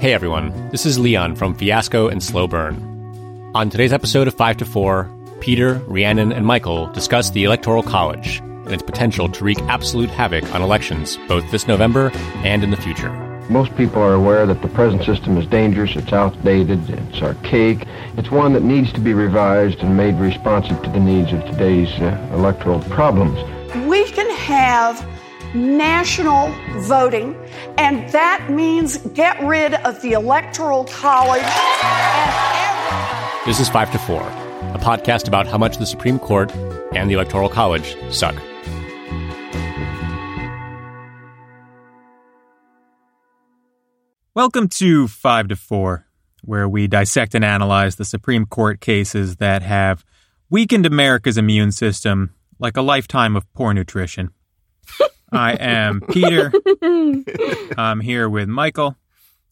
Hey everyone, this is Leon from Fiasco and Slow Burn. On today's episode of 5 to 4, Peter, Rhiannon, and Michael discuss the Electoral College and its potential to wreak absolute havoc on elections both this November and in the future. Most people are aware that the present system is dangerous, it's outdated, it's archaic. It's one that needs to be revised and made responsive to the needs of today's uh, electoral problems. We can have national voting, and that means get rid of the Electoral College and. This is 5 to 4, a podcast about how much the Supreme Court and the Electoral College suck. Welcome to 5 to 4, where we dissect and analyze the Supreme Court cases that have weakened America's immune system like a lifetime of poor nutrition. I am Peter. I'm here with Michael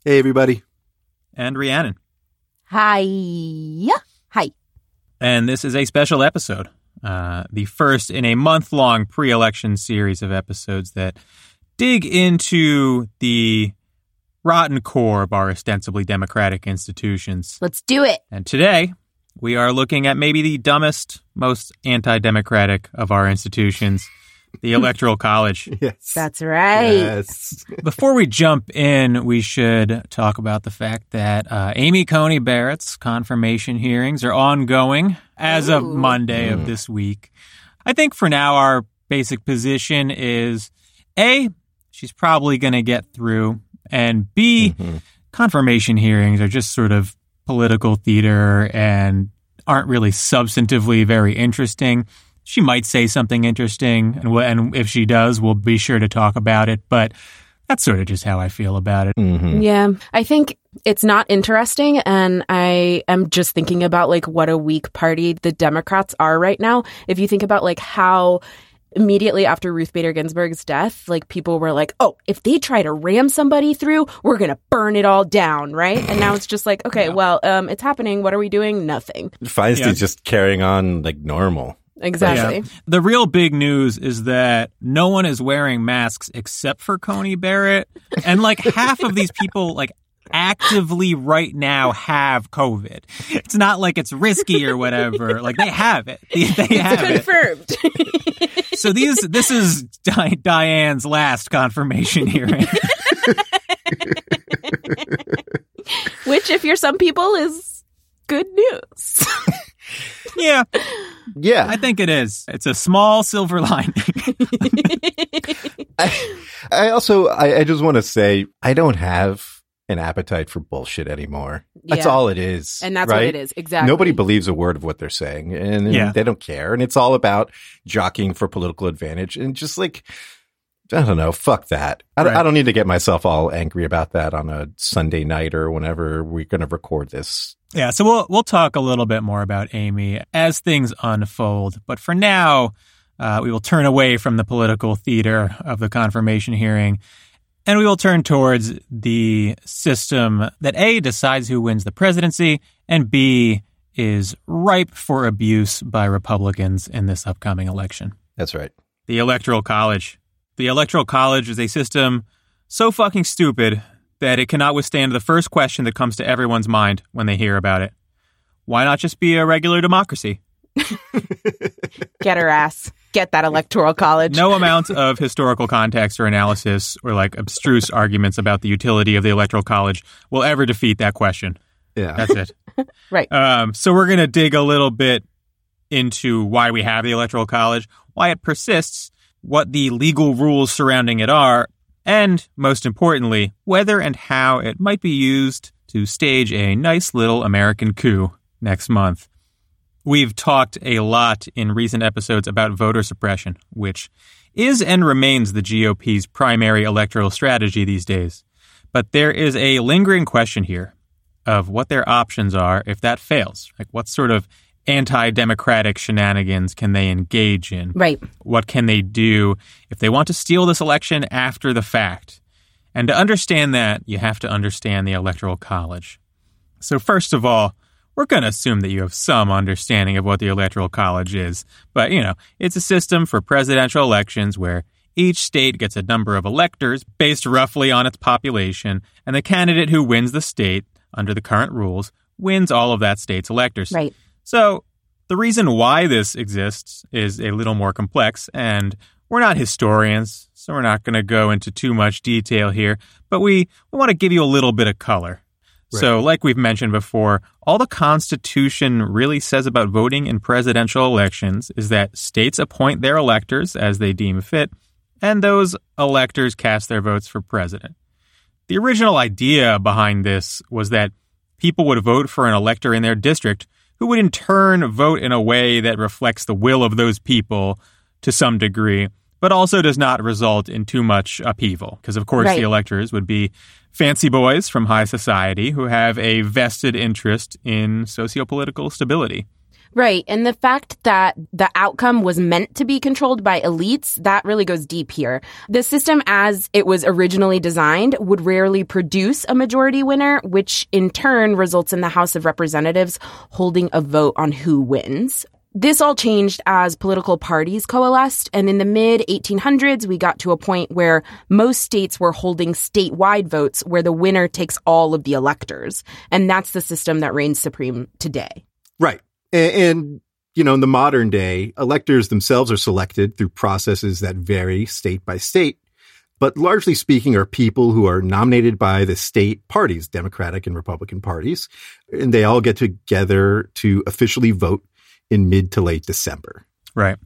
Hey, everybody. and Rhiannon. Hi. Hi. And this is a special episode, uh, the first in a month long pre election series of episodes that dig into the rotten core of our ostensibly democratic institutions. Let's do it. And today, we are looking at maybe the dumbest, most anti democratic of our institutions, the Electoral College. Yes. That's right. Yes. Before we jump in, we should talk about the fact that uh, Amy Coney Barrett's confirmation hearings are ongoing as of Ooh. Monday of this week. I think for now, our basic position is A, she's probably going to get through, and B, Mhm. confirmation hearings are just sort of political theater and aren't really substantively very interesting. She might say something interesting, and, and if she does, we'll be sure to talk about it. But that's sort of just how I feel about it. Mhm. Yeah. I think it's not interesting. And I am just thinking about like what a weak party the Democrats are right now. If you think about like how immediately after Ruth Bader Ginsburg's death, like people were like, oh, if they try to ram somebody through, we're going to burn it all down. Right. And now it's just like, okay, well, um, it's happening. What are we doing? Nothing. Feinstein's Yeah. just carrying on like normal. Exactly. Yeah. The real big news is that no one is wearing masks except for Coney Barrett. And like half of these people, like, actively right now have COVID. It's not like it's risky or whatever. Like they have it. They, they have it. Confirmed. So these, this is Di- Diane's last confirmation hearing. Which, if you're some people, is good news. yeah, Yeah. I think it is. It's a small silver lining. I, I also, I, I just want to say, I don't have an appetite for bullshit anymore. That's Yeah. all it is. and that's what it is. Exactly. Nobody believes a word of what they're saying and, and Yeah. they don't care. And it's all about jockeying for political advantage and just like, I don't know, fuck that. I, don't- Right. I don't need to get myself all angry about that on a Sunday night or whenever we're going to record this. Yeah, so we'll we'll talk a little bit more about Amy as things unfold. But for now, uh, we will turn away from the political theater of the confirmation hearing, and we will turn towards the system that a decides who wins the presidency, and b is ripe for abuse by Republicans in this upcoming election. That's right. The Electoral College. The Electoral College is a system so fucking stupid that it cannot withstand the first question that comes to everyone's mind when they hear about it. Why not just be a regular democracy? Get her ass. Get that electoral college. No amount of historical context or analysis or like abstruse arguments about the utility of the Electoral College will ever defeat that question. Yeah. That's it. Right. Um, so we're going to dig a little bit into why we have the Electoral College, why it persists, what the legal rules surrounding it are, and most importantly, whether and how it might be used to stage a nice little American coup next month. We've talked a lot in recent episodes about voter suppression, which is and remains the GOP's primary electoral strategy these days. But there is a lingering question here of what their options are if that fails. Like, what sort of anti democratic shenanigans can they engage in? Right. What can they do if they want to steal this election after the fact? And to understand that, you have to understand the Electoral College. So, first of all, we're going to assume that you have some understanding of what the Electoral College is. But, you know, it's a system for presidential elections where Each state gets a number of electors based roughly on its population, and the candidate who wins the state under the current rules wins all of that state's electors. Right. So the reason why this exists is a little more complex, and we're not historians, so we're not going to go into too much detail here, but we, we want to give you a little bit of color. So, like we've mentioned before, all the Constitution really says about voting in presidential elections is that states appoint their electors as they deem fit, and those electors cast their votes for president. The original idea behind this was that people would vote for an elector in their district who would in turn vote in a way that reflects the will of those people to some degree, but also does not result in too much upheaval. Because, of course, Right. the electors would be fancy boys from high society who have a vested interest in sociopolitical stability. Right. And the fact that the outcome was meant to be controlled by elites, that really goes deep here. The system as it was originally designed would rarely produce a majority winner, which in turn results in the House of Representatives holding a vote on who wins. This all changed as political parties coalesced, and in the mid 1800s, we got to a point where most states were holding statewide votes where the winner takes all of the electors. And that's the system that reigns supreme today. Right. And, and, you know, in the modern day, electors themselves are selected through processes that vary state by state, but largely speaking are people who are nominated by the state parties, Democratic and Republican parties, and they all get together to officially vote in mid to late December. Right.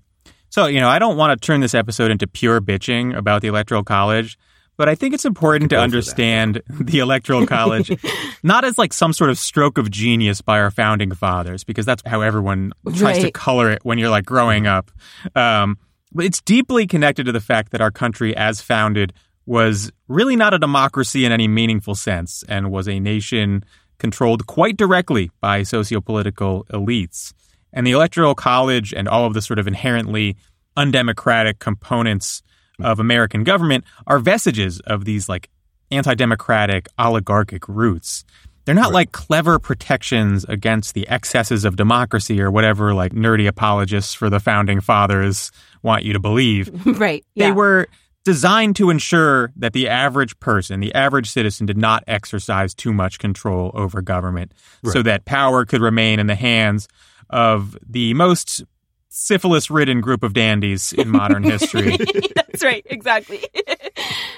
So, you know, I don't want to turn this episode into pure bitching about the Electoral College, but I think it's important to Go for that. understand the Electoral College not as like some sort of stroke of genius by our founding fathers, because that's how everyone tries to color it when you're like growing up. Um, but it's deeply connected to the fact that our country, as founded, was really not a democracy in any meaningful sense and was a nation controlled quite directly by sociopolitical elites. And the Electoral College and all of the sort of inherently undemocratic components of American government are vestiges of these like anti democratic oligarchic roots. They're not like clever protections against the excesses of democracy or whatever like nerdy apologists for the founding fathers want you to believe. right. They were designed to ensure that the average person, the average citizen, did not exercise too much control over government so that power could remain in the hands of the most syphilis ridden group of dandies in modern history. That's right. Exactly.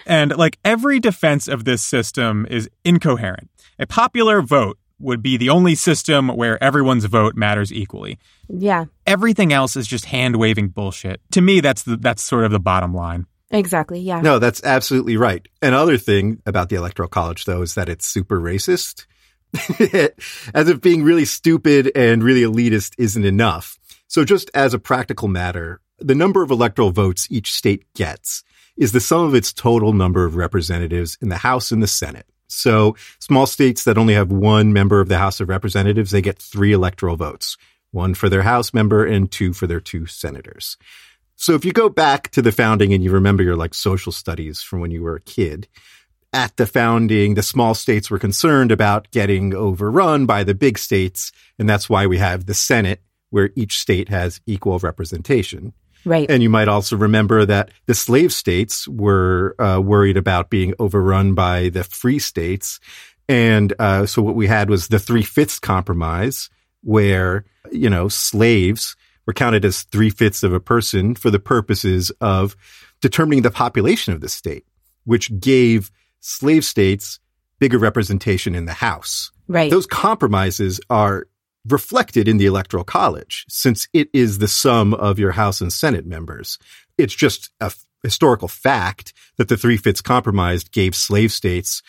And like every defense of this system is incoherent. A popular vote would be the only system where everyone's vote matters equally. yeah. Everything else is just hand waving bullshit. To me, that's the, that's sort of the bottom line. Exactly. Yeah. No, that's absolutely right. Another thing about the Electoral College, though, is that it's super racist. as if being really stupid and really elitist isn't enough. So just as a practical matter, the number of electoral votes each state gets is the sum of its total number of representatives in the House and the Senate. So small states that only have one member of the House of Representatives, they get three electoral votes, one for their House member and two for their two senators. So if you go back to the founding and you remember your like social studies from when you were a kid, at the founding, the small states were concerned about getting overrun by the big states. And that's why we have the Senate where each state has equal representation. Right. And you might also remember that the slave states were uh, worried about being overrun by the free states. And uh, so what we had was the three fifths compromise, where, you know, slaves were counted as three fifths of a person for the purposes of determining the population of the state, which gave slave states bigger representation in the House. right. Those compromises are reflected in the electoral college since it is the sum of your House and Senate members. It's just a f- historical fact that the three fifths compromise gave slave states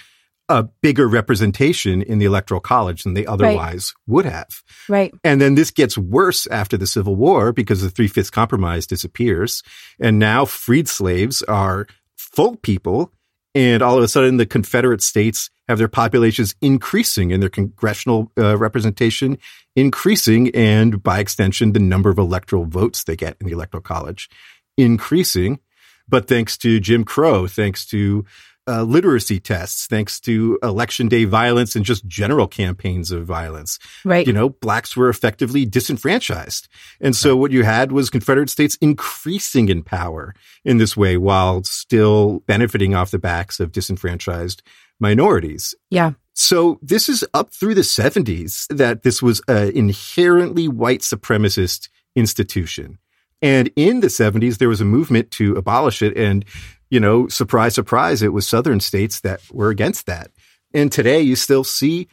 a bigger representation in the electoral college than they otherwise would have. right. And then this gets worse after the Civil War because the three fifths compromise disappears. And now freed slaves are full people. And all of a sudden, the Confederate states have their populations increasing and their congressional uh, representation increasing. And by extension, the number of electoral votes they get in the electoral college increasing. But thanks to Jim Crow, thanks to uh, literacy tests, thanks to election day violence and just general campaigns of violence. Right. You know, blacks were effectively disenfranchised. And so what you had was Confederate states increasing in power in this way while still benefiting off the backs of disenfranchised minorities. Yeah. So this is up through the 70s that this was an inherently white supremacist institution. And in the 70s, there was a movement to abolish it. And, you know, surprise, surprise, it was Southern states that were against that. And today you still see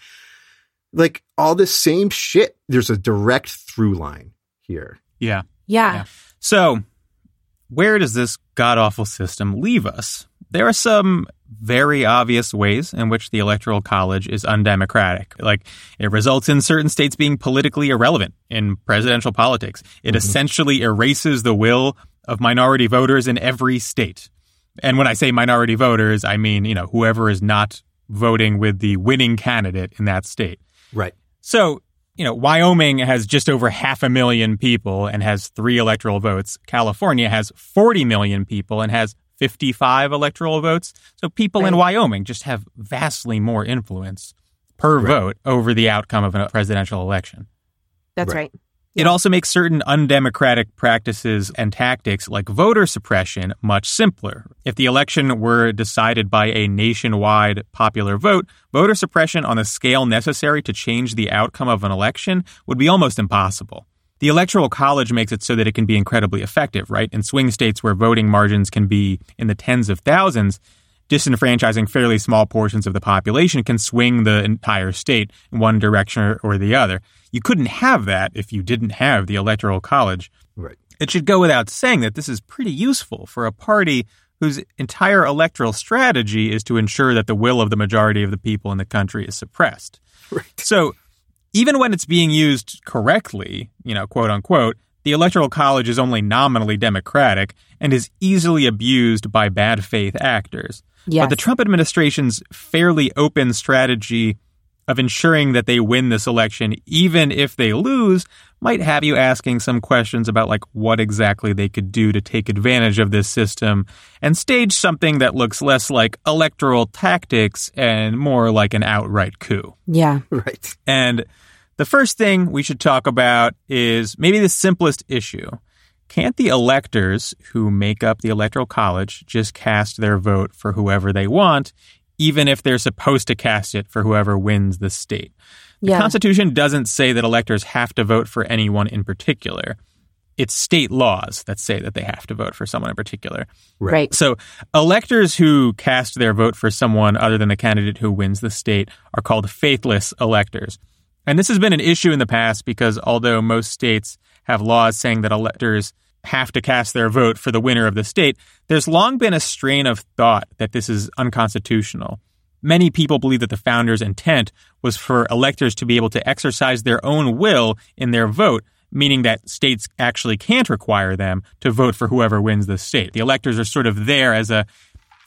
like all this same shit. There's a direct through line here. Yeah. Yeah. Yeah. So, where does this god awful system leave us? There are some very obvious ways in which the Electoral College is undemocratic. Like, it results in certain states being politically irrelevant in presidential politics. It mm-hmm. essentially erases the will of minority voters in every state. And when I say minority voters, I mean, you know, whoever is not voting with the winning candidate in that state. Right. So, you know, Wyoming has just over half a million people and has three electoral votes. California has 40 million people and has 55 electoral votes. So people in Wyoming just have vastly more influence per vote over the outcome of a presidential election. That's Right. right. It also makes certain undemocratic practices and tactics like voter suppression much simpler. If the election were decided by a nationwide popular vote, voter suppression on the scale necessary to change the outcome of an election would be almost impossible. The Electoral College makes it so that it can be incredibly effective, right? In swing states where voting margins can be in the tens of thousands, disenfranchising fairly small portions of the population can swing the entire state in one direction or the other. You couldn't have that if you didn't have the Electoral College. Right. It should go without saying that this is pretty useful for a party whose entire electoral strategy is to ensure that the will of the majority of the people in the country is suppressed. Right. So even when it's being used correctly, you know, quote unquote, the Electoral College is only nominally democratic and is easily abused by bad faith actors. Yes. But the Trump administration's fairly open strategy of ensuring that they win this election, even if they lose, might have you asking some questions about like what exactly they could do to take advantage of this system and stage something that looks less like electoral tactics and more like an outright coup. Yeah. Right. And the first thing we should talk about is maybe the simplest issue. Can't the electors who make up the Electoral College just cast their vote for whoever they want, even if they're supposed to cast it for whoever wins the state? The Yeah. Constitution doesn't say that electors have to vote for anyone in particular. It's state laws that say that they have to vote for someone in particular. Right. So, electors who cast their vote for someone other than the candidate who wins the state are called faithless electors. And this has been an issue in the past because although most states have laws saying that electors have to cast their vote for the winner of the state, there's long been a strain of thought that this is unconstitutional. Many people believe that the founders' intent was for electors to be able to exercise their own will in their vote, meaning that states actually can't require them to vote for whoever wins the state. The electors are sort of there as a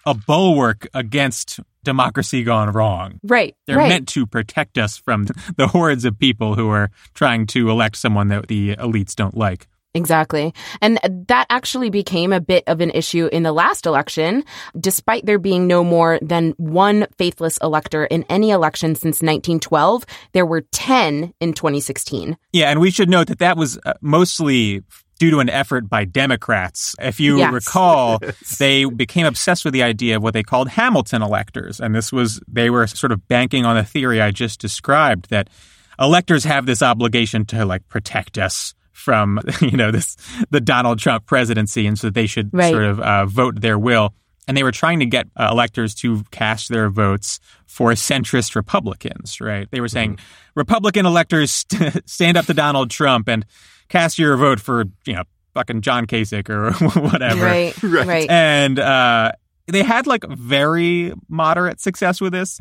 a bulwark against democracy gone wrong. Right. They're right. meant to protect us from the hordes of people who are trying to elect someone that the elites don't like. Exactly. And that actually became a bit of an issue in the last election, despite there being no more than one faithless elector in any election since 1912. There were 10 in 2016. Yeah, and we should note that that was uh, mostly due to an effort by Democrats. If you Yes. recall, they became obsessed with the idea of what they called Hamilton electors. And this was, they were sort of banking on the theory I just described that electors have this obligation to like protect us from, you know, this, the Donald Trump presidency. And so they should Right. sort of uh, vote their will. And they were trying to get uh, electors to cast their votes for centrist Republicans, right? They were saying Republican electors st- stand up to Donald Trump and cast your vote for, you know, fucking John Kasich or whatever. Right. Right. Right. And uh, they had like very moderate success with this,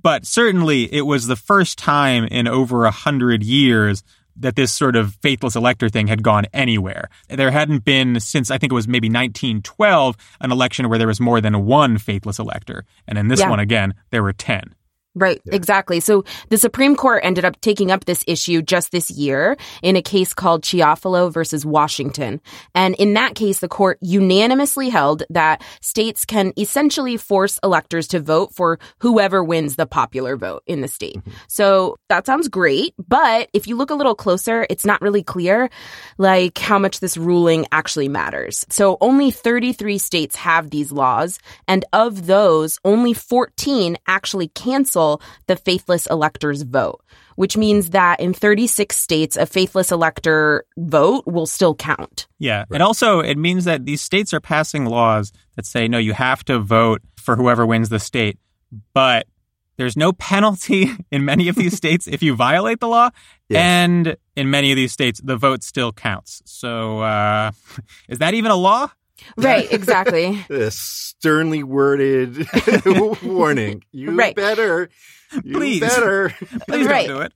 but certainly it was the first time in over a hundred years that this sort of faithless elector thing had gone anywhere. There hadn't been since I think it was maybe 1912 an election where there was more than one faithless elector, and in this Yeah. one again there were ten. Right, exactly. So the Supreme Court ended up taking up this issue just this year in a case called Chiafalo versus Washington. And in that case, the court unanimously held that states can essentially force electors to vote for whoever wins the popular vote in the state. Mm-hmm. So that sounds great. But if you look a little closer, it's not really clear like how much this ruling actually matters. So only 33 states have these laws. And of those, only 14 actually cancel the faithless elector's vote, which means that in 36 states, a faithless elector vote will still count. Yeah. And also, it means that these states are passing laws that say, no, you have to vote for whoever wins the state. But there's no penalty in many of these states if you violate the law. Yes. And in many of these states, the vote still counts. So, uh, is that even a law? Right, exactly. A sternly worded warning. You Right. better. You Please. better. Please Right. don't do it.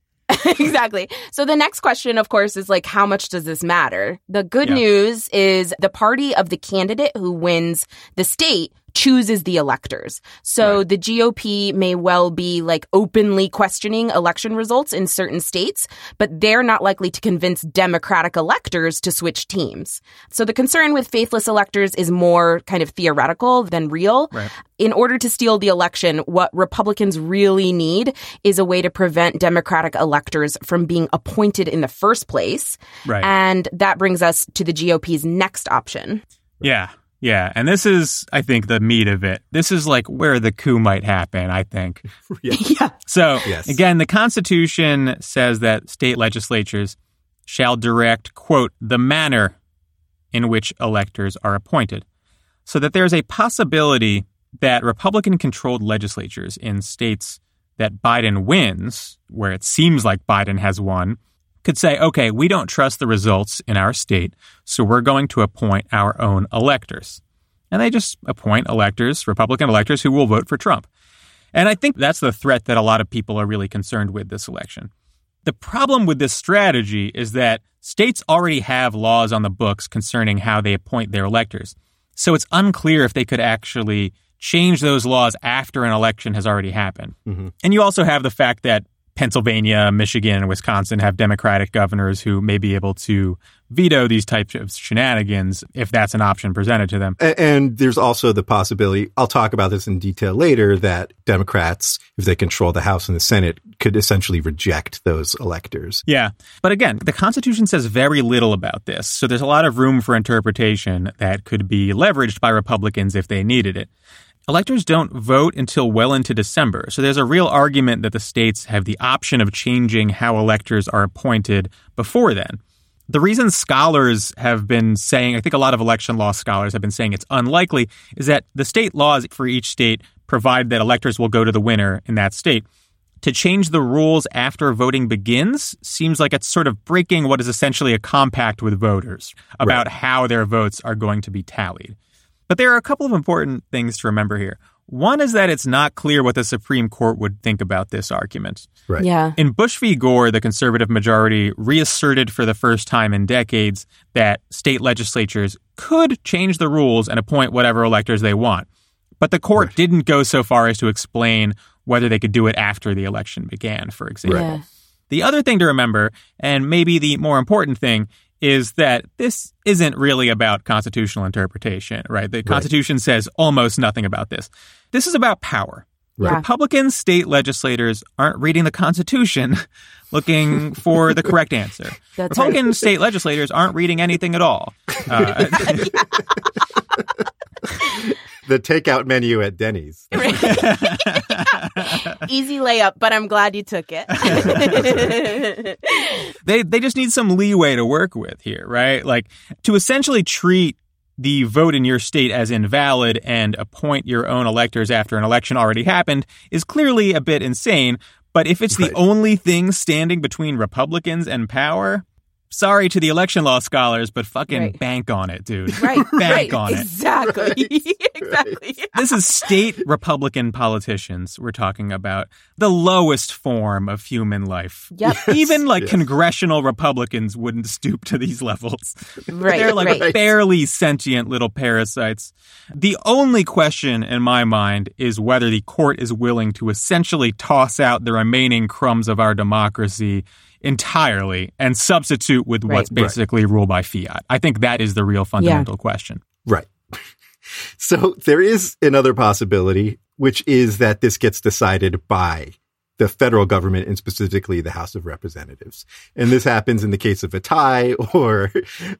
exactly. So the next question, of course, is like, how much does this matter? The good Yeah. news is the party of the candidate who wins the state chooses the electors. So the GOP may well be like openly questioning election results in certain states, but they're not likely to convince Democratic electors to switch teams. So the concern with faithless electors is more kind of theoretical than real. Right. In order to steal the election, what Republicans really need is a way to prevent Democratic electors from being appointed in the first place. Right. And that brings us to the GOP's next option. Yeah. Yeah. And this is, I think, the meat of it. This is like where the coup might happen, I think. yeah. So, Yes. again, the Constitution says that state legislatures shall direct, quote, the manner in which electors are appointed. So that there's a possibility that Republican controlled legislatures in states that Biden wins, where it seems like Biden has won, could say, okay, we don't trust the results in our state, so we're going to appoint our own electors. And they just appoint electors, Republican electors, who will vote for Trump. And I think that's the threat that a lot of people are really concerned with this election. The problem with this strategy is that states already have laws on the books concerning how they appoint their electors. So it's unclear if they could actually change those laws after an election has already happened. Mm-hmm. And you also have the fact that Pennsylvania, Michigan, and Wisconsin have Democratic governors who may be able to veto these types of shenanigans if that's an option presented to them. A- And there's also the possibility, I'll talk about this in detail later, that Democrats, if they control the House and the Senate, could essentially reject those electors. Yeah. But again, the Constitution says very little about this. So there's a lot of room for interpretation that could be leveraged by Republicans if they needed it. Electors don't vote until well into December. So there's a real argument that the states have the option of changing how electors are appointed before then. The reason scholars have been saying, I think a lot of election law scholars have been saying it's unlikely, is that the state laws for each state provide that electors will go to the winner in that state. To change the rules after voting begins seems like it's sort of breaking what is essentially a compact with voters about how their votes are going to be tallied. But there are a couple of important things to remember here. One is that it's not clear what the Supreme Court would think about this argument. Right. Yeah. In Bush v. Gore, the conservative majority reasserted for the first time in decades that state legislatures could change the rules and appoint whatever electors they want. But the court didn't go so far as to explain whether they could do it after the election began, for example. Yeah. The other thing to remember, and maybe the more important thing, is that this isn't really about constitutional interpretation, right? The Constitution says almost nothing about this. This is about power. Yeah. Republican state legislators aren't reading the Constitution looking for the correct answer. That's Republican state legislators aren't reading anything at all. Uh, The takeout menu at Denny's. Easy layup, but I'm glad you took it. they they just need some leeway to work with here, right? Like to essentially treat the vote in your state as invalid and appoint your own electors after an election already happened is clearly a bit insane. But if it's the only thing standing between Republicans and power, sorry to the election law scholars, but fucking Right. bank on it, dude. Right, bank right, on it. exactly, exactly. This is state Republican politicians we're talking about. The lowest form of human life. Yep. Even like yes. congressional Republicans wouldn't stoop to these levels. Right, They're like right. barely sentient little parasites. The only question in my mind is whether the court is willing to essentially toss out the remaining crumbs of our democracy entirely and substitute with what's Right. Right. basically rule by fiat. I think that is the real fundamental question. Right. So there is another possibility, which is that this gets decided by the federal government and specifically the House of Representatives. And this happens in the case of a tie or,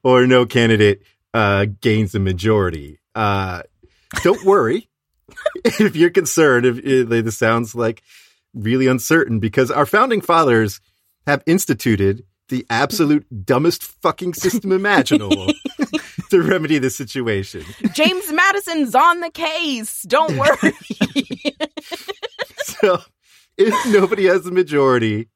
or no candidate, uh, gains a majority. Uh, don't worry if you're concerned, if, if this sounds like really uncertain because our founding fathers have instituted the absolute dumbest fucking system imaginable to remedy the situation. James Madison's on the case. Don't worry. So if nobody has a majority,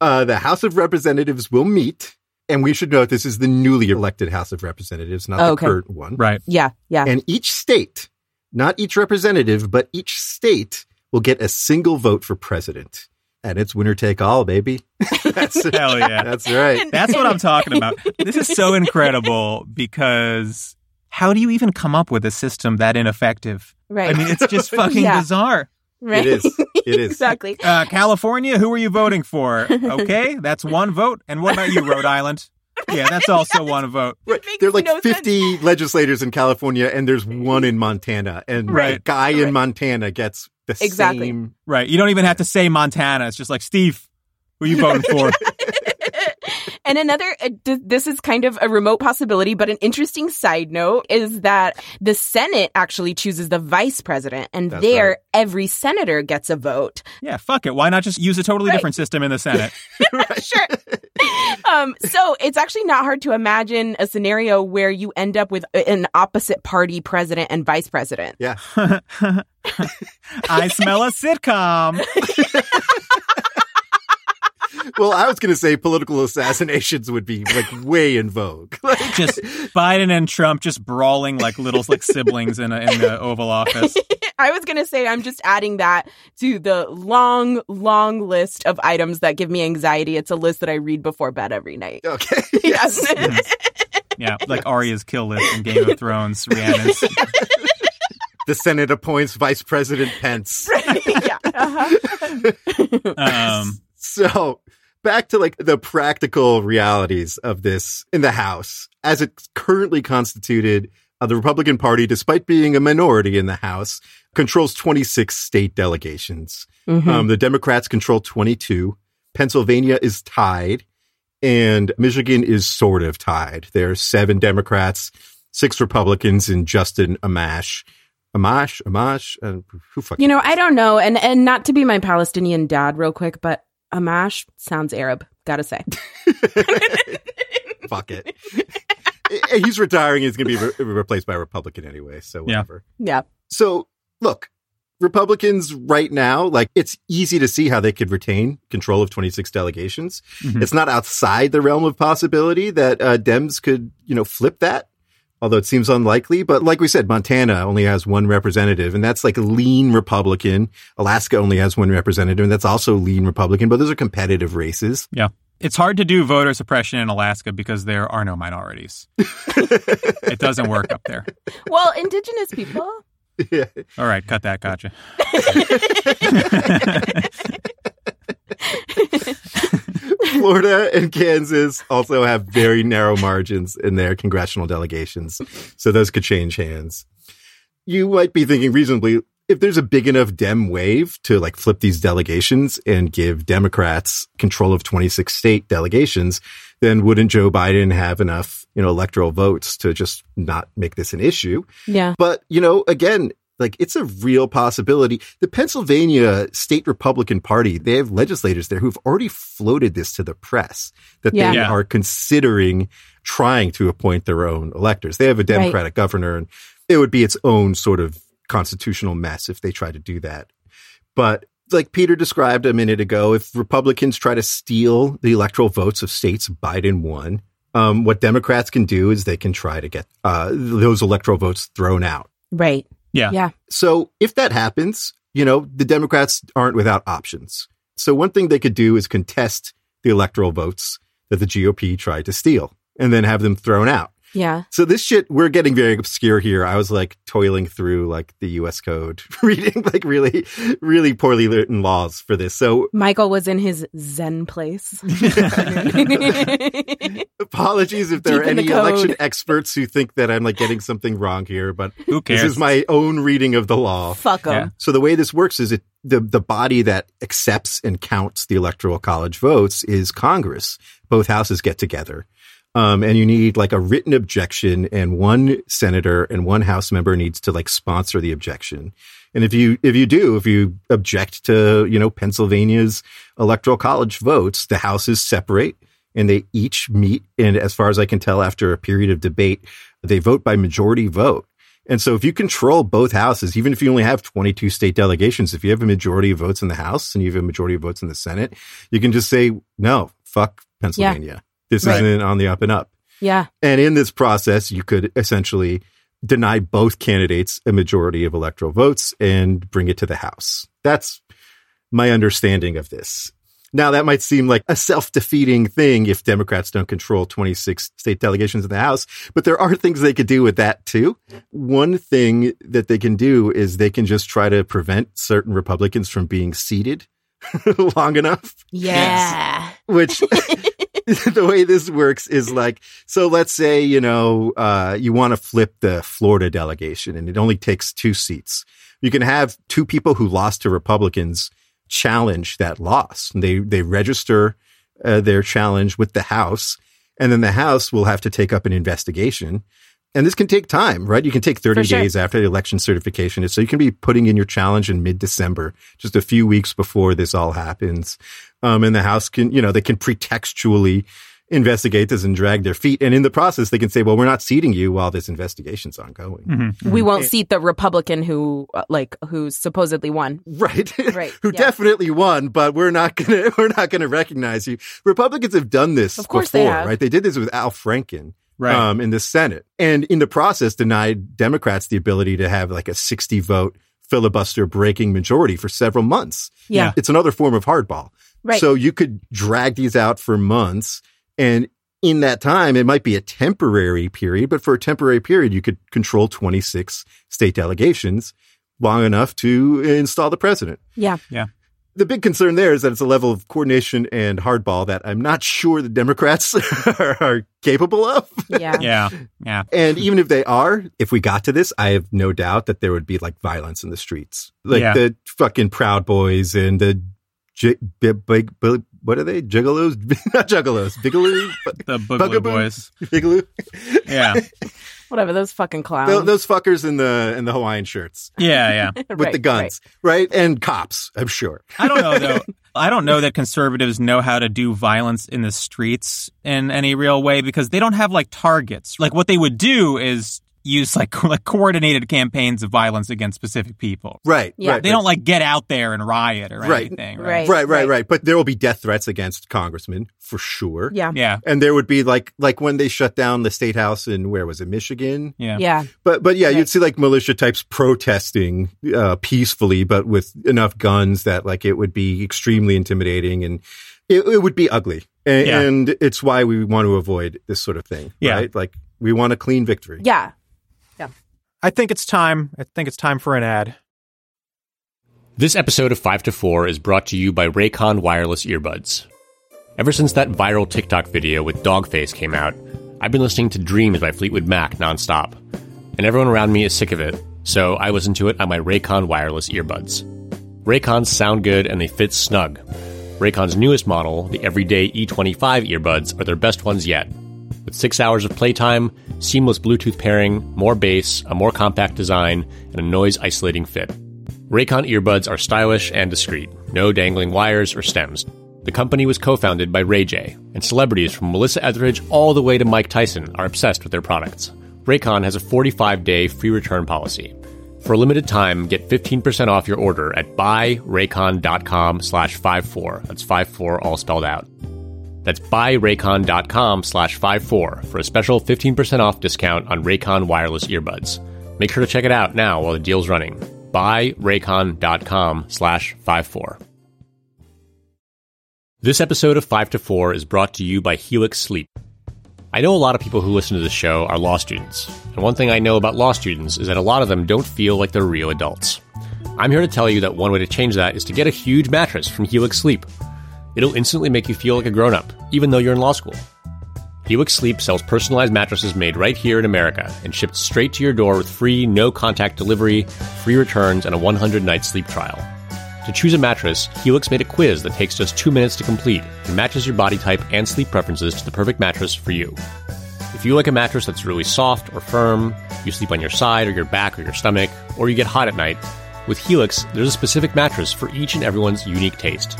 uh, the House of Representatives will meet. And we should note this is the newly elected House of Representatives, not Okay. the current one. Right. yeah, yeah. And each state, not each representative, but each state will get a single vote for president. And it's winner take all, baby. That's, Hell yeah. that's right. That's what I'm talking about. This is so incredible because how do you even come up with a system that ineffective? right. I mean, it's just fucking Yeah. bizarre. right. It is. It is. exactly. Uh, California, who are you voting for? Okay, that's one vote. And what about you, Rhode Island? Yeah, that's also one vote. Right. There are like no sense. 50 legislators in California, and there's one in Montana. And the Right. guy in Montana gets the Exactly. same. Right. You don't even have to say Montana. It's just like, Steve, who are you voting for? And another, uh, this is kind of a remote possibility, but an interesting side note is that the Senate actually chooses the vice president, and That's there right. every senator gets a vote. yeah, fuck it. Why not just use a totally Right. different system in the Senate? sure. um, so it's actually not hard to imagine a scenario where you end up with an opposite party president and vice president. Yeah. I smell a sitcom. Well, I was going to say political assassinations would be like way in vogue. Like, Just Biden and Trump just brawling like little like siblings in, a, in the Oval Office. I was going to say, I'm just adding that to the long, long list of items that give me anxiety. It's a list that I read before bed every night. okay. Yes. Yeah, like Arya's kill list in Game of Thrones. Rhiannon's. The Senate appoints Vice President Pence. yeah. Uh-huh. Um, So back to like the practical realities of this in the House. As it's currently constituted, uh, the Republican Party, despite being a minority in the House, controls 26 state delegations. Mhm. Um, the Democrats control 22. Pennsylvania is tied and Michigan is sort of tied. There are seven Democrats, six Republicans, and Justin Amash. Amash, Amash, uh, who fucking You know, I don't know, and and not to be my Palestinian dad, real quick, but Amash sounds Arab. Gotta say, fuck it. He's retiring. He's going to be re- replaced by a Republican anyway. So whatever. yeah, So look, Republicans right now, like it's easy to see how they could retain control of 26 delegations. Mhm. It's not outside the realm of possibility that uh, Dems could, you know, flip that. Although it seems unlikely, but like we said, Montana only has one representative and that's like a lean Republican. Alaska only has one representative and that's also lean Republican, but those are competitive races. yeah. It's hard to do voter suppression in Alaska because there are no minorities. it doesn't work up there. well, indigenous people. yeah. All right, cut that. Gotcha. Florida and Kansas also have very narrow margins in their congressional delegations. So those could change hands. You might be thinking reasonably, if there's a big enough Dem wave to like flip these delegations and give Democrats control of 26 state delegations, then wouldn't Joe Biden have enough, you know, electoral votes to just not make this an issue? Yeah, But, you know, again, like it's a real possibility. The Pennsylvania State Republican Party, they have legislators there who've already floated this to the press that Yeah. they Yeah. are considering trying to appoint their own electors. They have a Democratic governor and it would be its own sort of constitutional mess if they try to do that. But like Peter described a minute ago, if Republicans try to steal the electoral votes of states Biden won, um, what Democrats can do is they can try to get uh, those electoral votes thrown out. Right. Yeah. Yeah. So if that happens, you know, the Democrats aren't without options. So one thing they could do is contest the electoral votes that the GOP tried to steal and then have them thrown out. Yeah. So this shit, we're getting very obscure here. I was like toiling through like the US code, reading like really, really poorly written laws for this. So Michael was in his Zen place. apologies if there Deep are in the any election experts who think that I'm like getting something wrong here, but Who cares? this is my own reading of the law. Fuck him. Yeah. So the way this works is it the the body that accepts and counts the electoral college votes is Congress. Both houses get together. Um, and you need like a written objection and one senator and one house member needs to like sponsor the objection. And if you, if you do, if you object to, you know, Pennsylvania's electoral college votes, the houses separate and they each meet. And as far as I can tell, after a period of debate, they vote by majority vote. And so if you control both houses, even if you only have 22 state delegations, if you have a majority of votes in the House and you have a majority of votes in the Senate, you can just say, no, fuck Pennsylvania. This Right. isn't on the up and up. Yeah. And in this process, you could essentially deny both candidates a majority of electoral votes and bring it to the House. That's my understanding of this. Now, that might seem like a self defeating thing if Democrats don't control 26 state delegations in the House, but there are things they could do with that too. One thing that they can do is they can just try to prevent certain Republicans from being seated long enough Yeah. which the way this works is like so let's say you know uh, you want to flip the florida delegation and it only takes two seats. You can have two people who lost to republicans challenge that loss. And they they register uh, their challenge with the house and then the house will have to take up an investigation and this can take time, right? You can take 30 sure. days after the election certification. So you can be putting in your challenge in mid December, just a few weeks before this all happens. Um, and the House can, you know, they can pretextually investigate this and drag their feet. And in the process, they can say, well, we're not seating you while this investigation's ongoing. Mhm. We won't seat the Republican who, uh, like, who supposedly won. Right. Right, Who yeah. definitely won, but we're not gonna, we're not gonna recognize you. Republicans have done this Of course before, they have. right? They did this with Al Franken. Right. um, in the Senate. And in the process, denied Democrats the ability to have like a 60 vote filibuster breaking majority for several months. Yeah. It's another form of hardball. Right. So you could drag these out for months. And in that time, it might be a temporary period, but for a temporary period, you could control 26 state delegations long enough to install the president. Yeah. Yeah. The big concern there is that it's a level of coordination and hardball that I'm not sure the Democrats are, are capable of. Yeah. Yeah. Yeah. And even if they are, if we got to this, I have no doubt that there would be like violence in the streets, like Yeah. the fucking Proud Boys and the j- big, big, big, what are they? Juggalos? Not juggalos. Bigaloo? The Boogaloo Bugaboo? Boys. Bigaloo? Yeah. Whatever, those fucking clowns. Tho- those fuckers in the in the Hawaiian shirts Yeah. Yeah. with Right, the guns, right. And cops, I'm sure. I don't know though. I don't know that conservatives know how to do violence in the streets in any real way because they don't have like targets. Like what they would do is use like like coordinated campaigns of violence against specific people. Right. Yeah. Right. They don't like get out there and riot or Right. anything. Right. Right. Right, right, right. right. But there will be death threats against congressmen for sure. Yeah. Yeah. And there would be like like when they shut down the state house in where was it, Michigan? Yeah. Yeah. But but yeah, Right. you'd see like militia types protesting uh, peacefully, but with enough guns that like it would be extremely intimidating and it, it would be ugly. And, Yeah. and it's why we want to avoid this sort of thing. Yeah. Right? Like we want a clean victory. Yeah. I think it's time. I think it's time for an ad. This episode of 5 to 4 is brought to you by Raycon wireless earbuds. Ever since that viral TikTok video with Dogface came out, I've been listening to Dreams by Fleetwood Mac nonstop. And everyone around me is sick of it, so I listen to it on my Raycon wireless earbuds. Raycons sound good and they fit snug. Raycon's newest model, the Everyday E25 earbuds, are their best ones yet. With six hours of playtime, seamless Bluetooth pairing, more bass, a more compact design, and a noise isolating fit. Raycon earbuds are stylish and discreet, no dangling wires or stems. The company was co founded by Ray J, and celebrities from Melissa Etheridge all the way to Mike Tyson are obsessed with their products. Raycon has a 45 day free return policy. For a limited time, get 15% off your order at buyraycon.com slash 54. That's 54 all spelled out. That's buyraycon.com slash 54 for a special 15% off discount on Raycon wireless earbuds. Make sure to check it out now while the deal's running. Buyraycon.com slash 54. This episode of 5 to 4 is brought to you by Helix Sleep. I know a lot of people who listen to this show are law students, and one thing I know about law students is that a lot of them don't feel like they're real adults. I'm here to tell you that one way to change that is to get a huge mattress from Helix Sleep. It'll instantly make you feel like a grown up, even though you're in law school. Helix Sleep sells personalized mattresses made right here in America and shipped straight to your door with free, no contact delivery, free returns, and a 100 night sleep trial. To choose a mattress, Helix made a quiz that takes just two minutes to complete and matches your body type and sleep preferences to the perfect mattress for you. If you like a mattress that's really soft or firm, you sleep on your side or your back or your stomach, or you get hot at night, with Helix, there's a specific mattress for each and everyone's unique taste.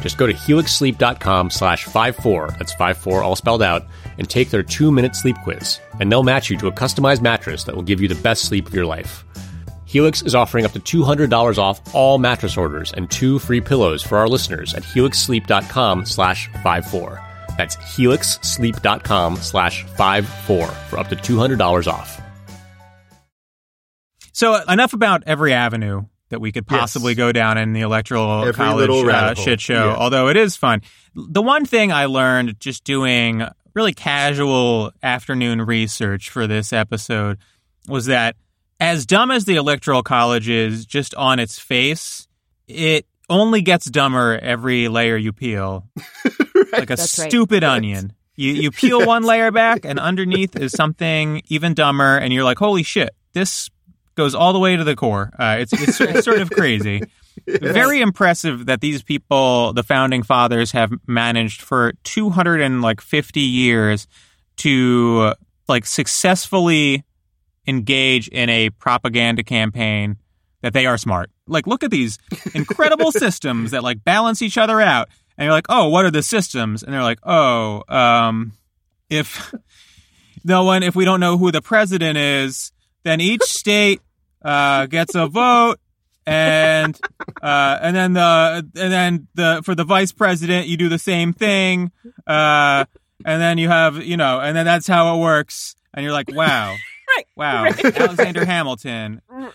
Just go to helixsleep.com slash 54, that's 54 all spelled out, and take their two minute sleep quiz, and they'll match you to a customized mattress that will give you the best sleep of your life. Helix is offering up to $200 off all mattress orders and two free pillows for our listeners at helixsleep.com slash 54. That's helixsleep.com slash 54 for up to $200 off. So enough about every avenue that we could possibly Yes. go down in the electoral Every college uh, shit show. Yeah. Although it is fun. The one thing I learned just doing really casual afternoon research for this episode was that as dumb as the electoral college is just on its face, it only gets dumber every layer you peel. Like a That's right. stupid onion. You you peel one layer back and underneath is something even dumber and you're like, "Holy shit. This goes all the way to the core." Uh, it's, it's it's sort of crazy. Very impressive that these people, the founding fathers have managed for 250 years to like successfully engage in a propaganda campaign that they are smart. Like, look at these incredible systems that like balance each other out. And you're like, oh, what are the systems? And they're like, oh, um, if no one, if we don't know who the president is, then each state uh, gets a vote. And uh, and then the and then the for the vice president you do the same thing, uh, and then you have you know and then that's how it works. And you're like, wow, Right. wow, Right. Alexander Hamilton,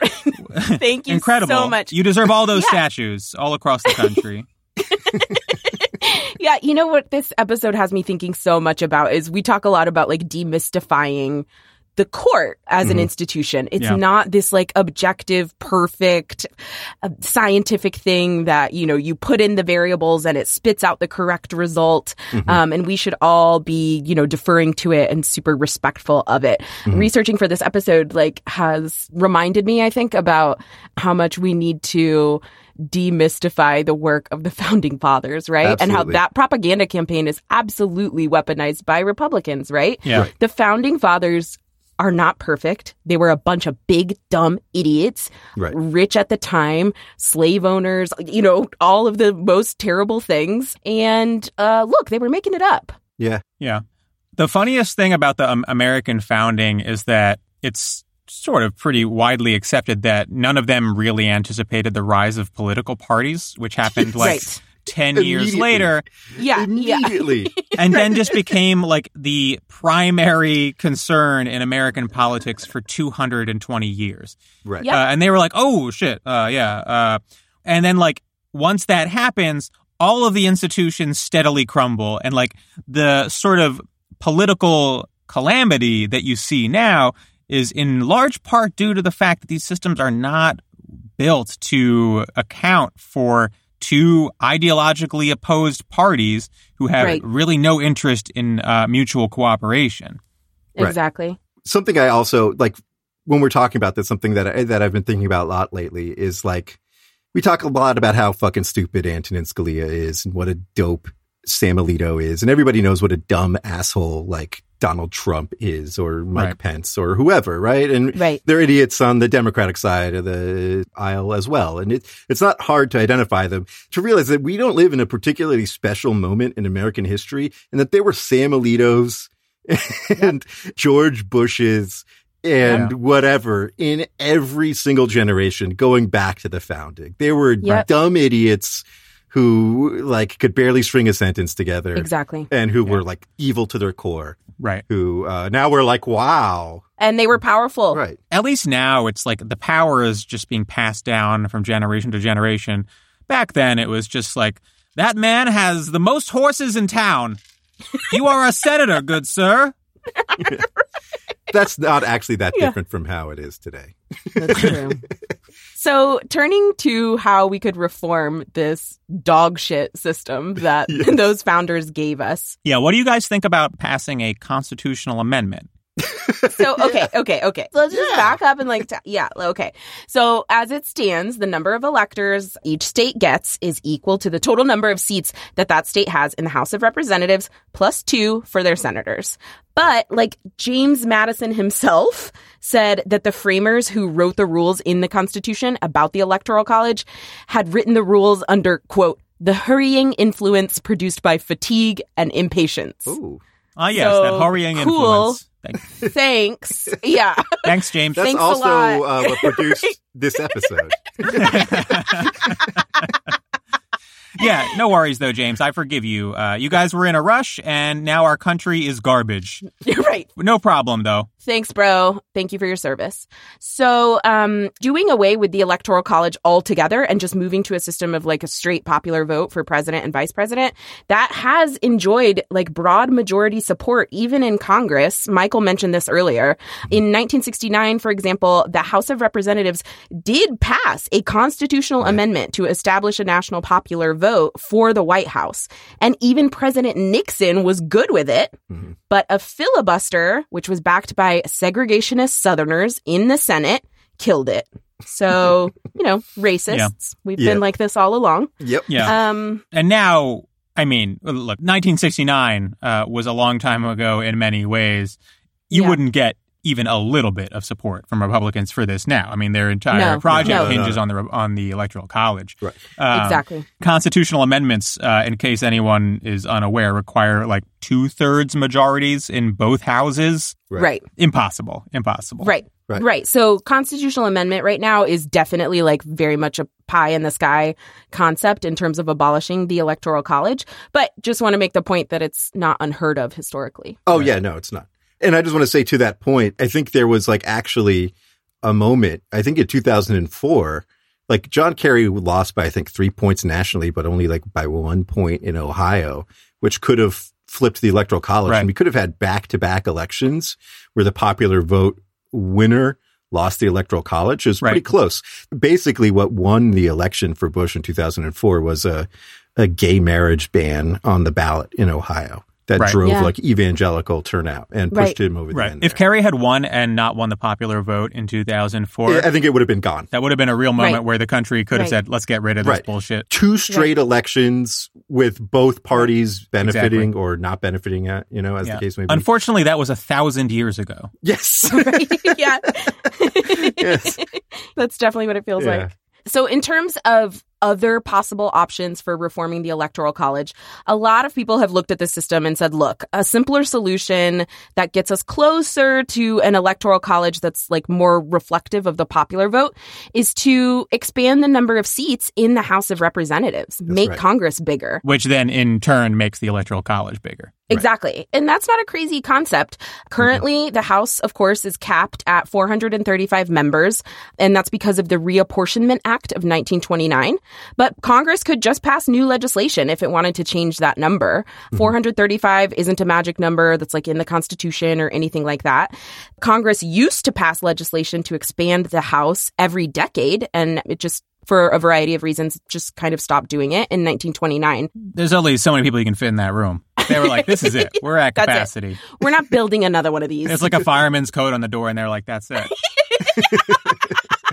Thank you incredible, so much. You deserve all those Yeah. statues all across the country. Yeah, you know what this episode has me thinking so much about is we talk a lot about like demystifying the court as an institution. It's Yeah. not this like objective, perfect, uh, scientific thing that, you know, you put in the variables and it spits out the correct result. Um, and we should all be, you know, deferring to it and super respectful of it. Researching for this episode, like, has reminded me, I think, about how much we need to demystify the work of the founding fathers, right? And how that propaganda campaign is absolutely weaponized by Republicans, right? Yeah. The founding fathers are not perfect. They were a bunch of big, dumb idiots, Right. rich at the time, slave owners, you know, all of the most terrible things. And uh, look, they were making it up. Yeah. Yeah. The funniest thing about the um, American founding is that it's sort of pretty widely accepted that none of them really anticipated the rise of political parties, which happened like Right. 10 years later Yeah. Yeah. Immediately. and then just became like the primary concern in American politics for 220 years. right. Yeah. Uh, and they were like, "Oh shit, uh, yeah." Uh, and then like once that happens, all of the institutions steadily crumble, and like the sort of political calamity that you see now is in large part due to the fact that these systems are not built to account for two ideologically opposed parties who have Right. really no interest in uh, mutual cooperation. Right. Exactly. something I also like when we're talking about this, something that I, that I've been thinking about a lot lately is like we talk a lot about how fucking stupid Antonin Scalia is and what a dope Sam Alito is, and everybody knows what a dumb asshole like Donald Trump is or Mike Right. Pence or whoever, right? And Right. they're idiots on the Democratic side of the aisle as well. And it, it's not hard to identify them to realize that we don't live in a particularly special moment in American history and that there were Sam Alitos and George Bush's and Yeah. whatever in every single generation going back to the founding. They were Yep. dumb idiots who like could barely string a sentence together Exactly. and who were like evil to their core. Right. Who uh, now we're like, wow, And they were powerful. right? At least now it's like the power is just being passed down from generation to generation. Back then it was just like, that man has the most horses in town. You are a senator, good sir. That's not actually that Yeah. different from how it is today. That's true. so, turning to how we could reform this dog shit system that Yes. those founders gave us. Yeah, what do you guys think about passing a constitutional amendment? So, okay, okay, okay. So Let's just back up and like, t- yeah, okay. So, as it stands, the number of electors each state gets is equal to the total number of seats that that state has in the House of Representatives plus two for their senators. But like James Madison himself said that the framers who wrote the rules in the Constitution about the Electoral College had written the rules under, quote, the hurrying influence produced by fatigue and impatience. Ooh, Ah, yes, So, that hurrying cool. influence. Thank- Thanks. Yeah. Thanks, James. that's Thanks a also lot. uh, what produced this episode. Yeah, no worries though, James. I forgive you. Uh, you guys were in a rush, and now our country is garbage. You're right. No problem though. Thanks, bro. Thank you for your service. So, um, doing away with the electoral college altogether and just moving to a system of like a straight popular vote for president and vice president, that has enjoyed like broad majority support even in Congress. Michael mentioned this earlier. In 1969, for example, the House of Representatives did pass a constitutional amendment to establish a national popular vote for the White House. And even President Nixon was good with it. But a filibuster, which was backed by segregationist Southerners in the Senate, killed it. So, you know, racists. We've Yeah. been like this all along. Yep. Yeah. Um, And now, I mean, look, 1969 uh, was a long time ago in many ways. You Yeah. wouldn't get even a little bit of support from Republicans for this now. I mean, their entire No, project no. hinges on the on the electoral college. Right. Um, exactly. Constitutional amendments, uh, in case anyone is unaware, require like two thirds majorities in both houses. Right. Impossible. Impossible. Right. Right. Right. So constitutional amendment right now is definitely like very much a pie in the sky concept in terms of abolishing the electoral college, but just want to make the point that it's not unheard of historically. Oh yeah, no, it's not. And I just want to say to that point, I think there was like actually a moment, I think in 2004, like John Kerry lost by I think 3 points nationally but only like by 1 point in Ohio, which could have flipped the electoral college Right. and we could have had back-to-back elections where the popular vote winner lost the electoral college. It was pretty close. Basically what won the election for Bush in 2004 was a a gay marriage ban on the ballot in Ohio that Right. drove Yeah. like evangelical turnout and pushed Right. him over the Right. end. If there. Kerry had won and not won the popular vote in 2004, Yeah, I think it would have been gone. that would have been a real moment Right. where the country could have said, let's get rid of this bullshit. Two straight elections with both parties benefiting Exactly. or not benefiting at, you know, as Yeah. the case may be. Unfortunately, that was a thousand years ago. yes. yeah. Yes. That's definitely what it feels Yeah. like. So, in terms of other possible options for reforming the Electoral College, a lot of people have looked at the system and said, look, a simpler solution that gets us closer to an Electoral College that's like more reflective of the popular vote is to expand the number of seats in the House of Representatives, make right. Congress bigger. which then in turn makes the electoral college bigger. Exactly. And that's not a crazy concept. Currently, mm-hmm. the House, of course, is capped at 435 members, and that's because of the Reapportionment Act of 1929. But Congress could just pass new legislation if it wanted to change that number. Mm-hmm. 435 isn't a magic number that's like in the Constitution or anything like that. Congress used to pass legislation to expand the House every decade, and it just for a variety of reasons, just kind of stopped doing it in 1929. There's only so many people you can fit in that room. They were like, this is it. We're at capacity. We're not building another one of these. It's like a fireman's coat on the door, and they're like, that's it.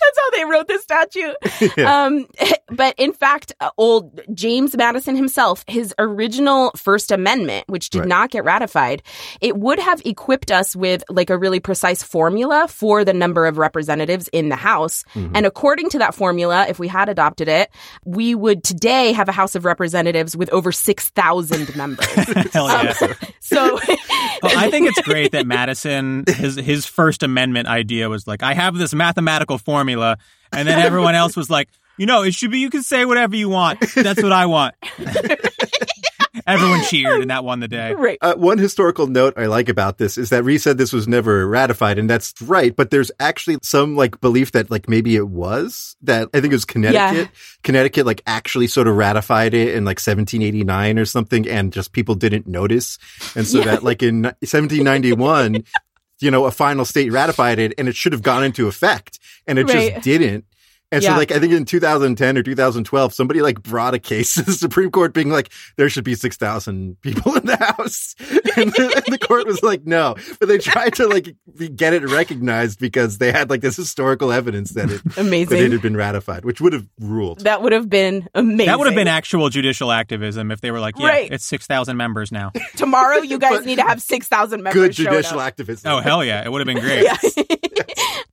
That's how they wrote the statute. Yeah. Um, but in fact, uh, old James Madison himself, his original First Amendment, which did right. not get ratified, it would have equipped us with like a really precise formula for the number of representatives in the House. Mm-hmm. And according to that formula, if we had adopted it, we would today have a House of Representatives with over 6,000 members. Hell yeah. Um, so well, I think it's great that Madison, his, his First Amendment idea was like, I have this mathematical formula. Formula, and then everyone else was like, you know, it should be, you can say whatever you want. That's what I want. Everyone cheered, and that won the day. Right. Uh, one historical note I like about this is that Reese said this was never ratified, and that's right. But there's actually some like belief that like maybe it was that I think it was Connecticut. Yeah. Connecticut like actually sort of ratified it in like 1789 or something, and just people didn't notice, and so yeah. that like in 1791. you know, a final state ratified it and it should have gone into effect and it right. just didn't. And yeah. so, like, I think in 2010 or 2012, somebody like brought a case to the Supreme Court being like, there should be 6,000 people in the House. And the, and the, court was like, no. But they tried to like get it recognized because they had like this historical evidence that it, amazing. That it had been ratified, which would have ruled. That would have been amazing. That would have been actual judicial activism if they were like, yeah, right. it's 6,000 members now. Tomorrow, you guys need to have 6,000 members. Good judicial activism. Oh, hell yeah. It would have been great.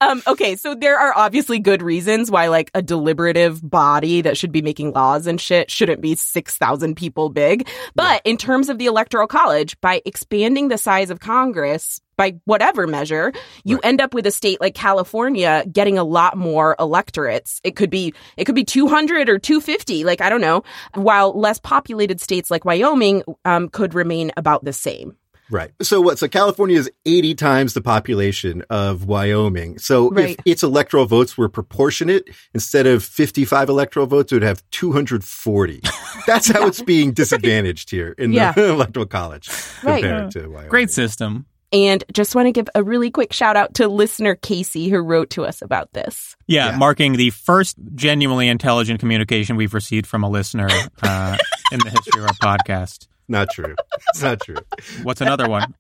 um, okay. So there are obviously good reasons why like a deliberative body that should be making laws and shit shouldn't be 6,000 people big. But yeah. in terms of the electoral college, by expanding the size of Congress, by whatever measure, you right. end up with a state like California getting a lot more electorates. It could be it could be 200 or 250, like I don't know, while less populated states like Wyoming um, could remain about the same. Right. So what? So California is 80 times the population of Wyoming. So right. if its electoral votes were proportionate, instead of 55 electoral votes, it would have 240. That's how it's being disadvantaged here in yeah. the electoral college compared right. to Wyoming. Great system. And just want to give a really quick shout out to listener Casey who wrote to us about this. Yeah, yeah. marking the first genuinely intelligent communication we've received from a listener uh, in the history of our podcast. Not true. It's not true. What's another one?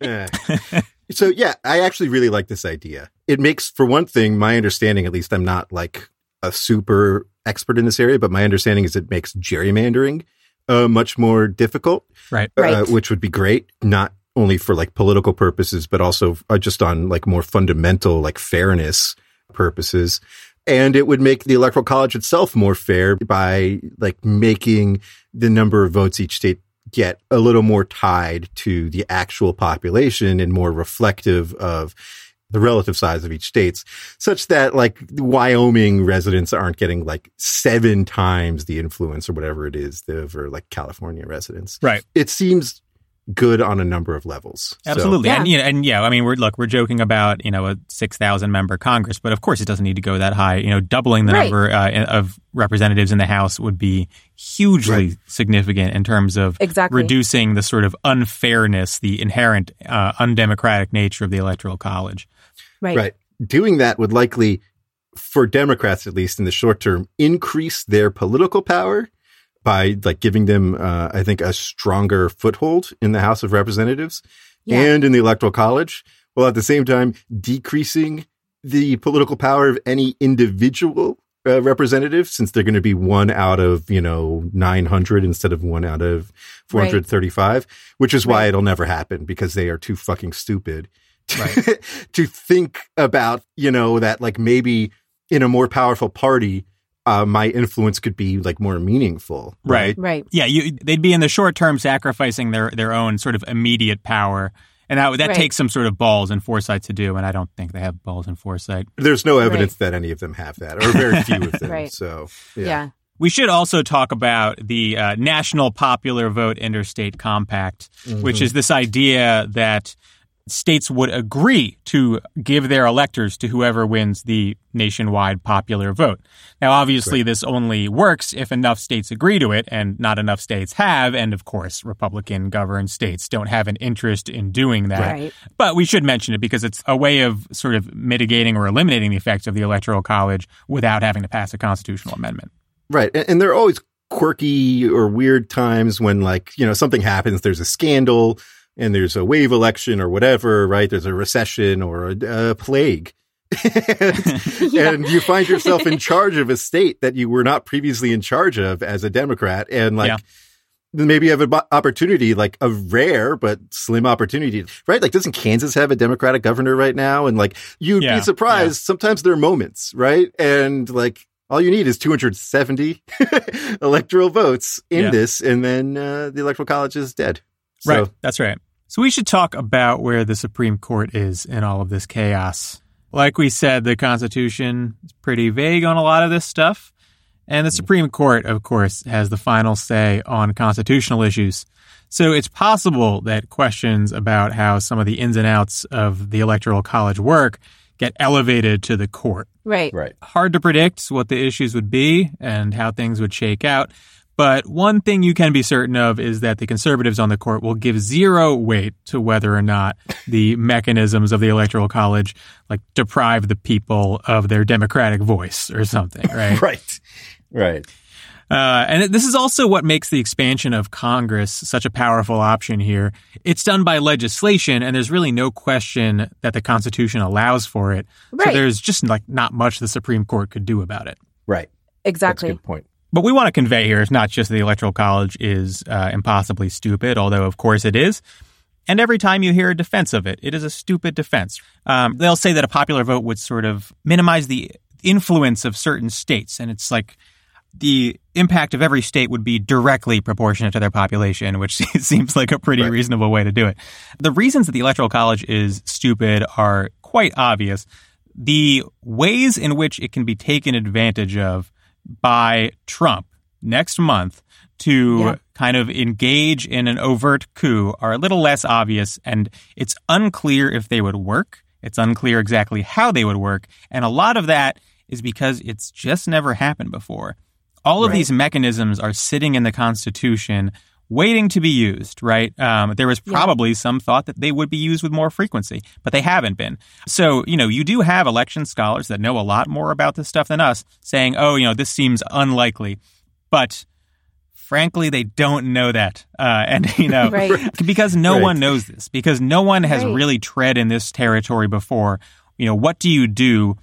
yeah. So yeah, I actually really like this idea. It makes, for one thing, my understanding, at least I'm not like a super expert in this area, but my understanding is it makes gerrymandering uh, much more difficult. Right. Uh, right. Which would be great, not only for like political purposes, but also uh, just on like more fundamental, like fairness purposes and it would make the electoral college itself more fair by like making the number of votes each state get a little more tied to the actual population and more reflective of the relative size of each states such that like Wyoming residents aren't getting like seven times the influence or whatever it is over like California residents. Right. It seems good on a number of levels. Absolutely. So, yeah. And, you know, and yeah, I mean, we're, look, we're joking about, you know, a 6,000 member Congress, but of course it doesn't need to go that high. You know, doubling the right. number uh, of representatives in the House would be hugely right. significant in terms of exactly. reducing the sort of unfairness, the inherent uh, undemocratic nature of the Electoral College. Right. Right. Doing that would likely, for Democrats at least in the short term, increase their political power by like giving them, uh, I think, a stronger foothold in the House of Representatives yeah. and in the Electoral College, while at the same time decreasing the political power of any individual uh, representative, since they're going to be one out of you know 900 instead of one out of 435, right. which is why right. it'll never happen because they are too fucking stupid right. to think about you know that like maybe in a more powerful party uh, my influence could be like more meaningful. Right. Right. Yeah. You, they'd be in the short term sacrificing their, their own sort of immediate power. And that, that right. takes some sort of balls and foresight to do. And I don't think they have balls and foresight. There's no evidence right. that any of them have that, or very few of them. right. So, yeah. yeah. We should also talk about the uh, National Popular Vote Interstate Compact, mm-hmm. which is this idea that states would agree to give their electors to whoever wins the nationwide popular vote. Now, obviously, this only works if enough states agree to it, and not enough states have. And of course, Republican governed states don't have an interest in doing that. Right. But we should mention it because it's a way of sort of mitigating or eliminating the effects of the Electoral College without having to pass a constitutional amendment. Right. And there are always quirky or weird times when, like, you know, something happens, there's a scandal and there's a wave election or whatever, right? There's a recession or a, a plague. and, yeah. and, you find yourself in charge of a state that you were not previously in charge of as a Democrat. And like, yeah. maybe you have an opportunity, like a rare but slim opportunity, right? Like, doesn't Kansas have a Democratic governor right now? And like, you'd yeah. be surprised. Sometimes there are moments, right? And like, all you need is 270 electoral votes in this, and then uh, the electoral college is dead. So, right. That's right. So we should talk about where the Supreme Court is in all of this chaos. Like we said, the Constitution is pretty vague on a lot of this stuff. And the hmm. Supreme Court, of course, has the final say on constitutional issues. So it's possible that questions about how some of the ins and outs of the Electoral College work get elevated to the court. Right. Right. Hard to predict what the issues would be and how things would shake out. But one thing you can be certain of is that the conservatives on the court will give zero weight to whether or not the mechanisms of the electoral college like deprive the people of their democratic voice or something, right? right. Right. Uh, and this is also what makes the expansion of Congress such a powerful option here. It's done by legislation, and there's really no question that the Constitution allows for it. Right. So there's just like not much the Supreme Court could do about it. Right. Exactly. good point. What we want to convey here is not just that the Electoral College is uh, impossibly stupid, although of course it is. And every time you hear a defense of it, it is a stupid defense. Um, they'll say that a popular vote would sort of minimize the influence of certain states. And it's like the impact of every state would be directly proportionate to their population, which seems like a pretty right. reasonable way to do it. The reasons that the Electoral College is stupid are quite obvious. The ways in which it can be taken advantage of by Trump next month to yeah. kind of engage in an overt coup are a little less obvious, and it's unclear if they would work. It's unclear exactly how they would work. And a lot of that is because it's just never happened before. All of right. these mechanisms are sitting in the Constitution waiting to be used, right? Um, there was probably yeah. some thought that they would be used with more frequency, but they haven't been. So, you know, you do have election scholars that know a lot more about this stuff than us saying, oh, you know, this seems unlikely. But frankly, they don't know that. Uh, and, you know, right. because no right. one knows this, because no one has right. really tread in this territory before. You know, what do you do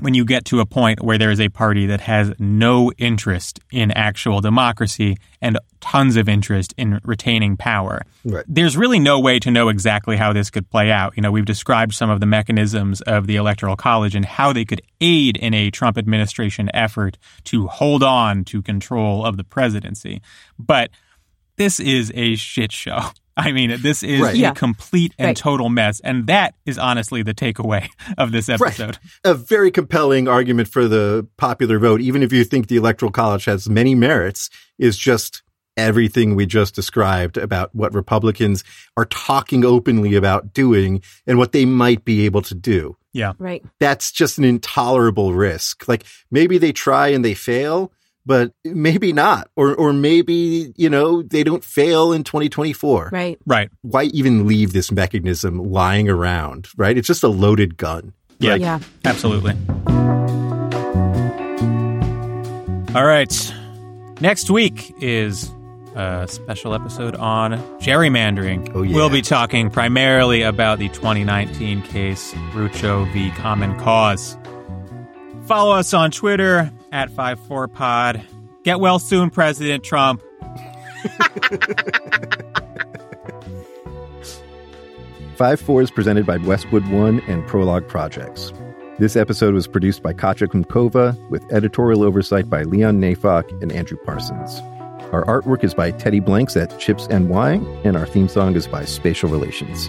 when you get to a point where there is a party that has no interest in actual democracy and tons of interest in retaining power. Right. There's really no way to know exactly how this could play out. You know, we've described some of the mechanisms of the Electoral College and how they could aid in a Trump administration effort to hold on to control of the presidency. But this is a shit show. I mean, this is right. a yeah. complete and right. total mess. And that is honestly the takeaway of this episode. Right. A very compelling argument for the popular vote, even if you think the Electoral College has many merits, is just everything we just described about what Republicans are talking openly about doing and what they might be able to do. Yeah. Right. That's just an intolerable risk. Like maybe they try and they fail, but maybe not. Or, or maybe, you know, they don't fail in 2024. Right. Right. Why even leave this mechanism lying around, right? It's just a loaded gun. Yeah. yeah. Absolutely. All right. Next week is a special episode on gerrymandering. Oh, yeah. We'll be talking primarily about the 2019 case, Rucho v. Common Cause. Follow us on Twitter at 54pod. Get well soon, President Trump. Five Four is presented by Westwood One and Prologue Projects. This episode was produced by Katja Kumkova with editorial oversight by Leon Neyfakh and Andrew Parsons. Our artwork is by Teddy Blanks at Chips NY, and our theme song is by Spatial Relations.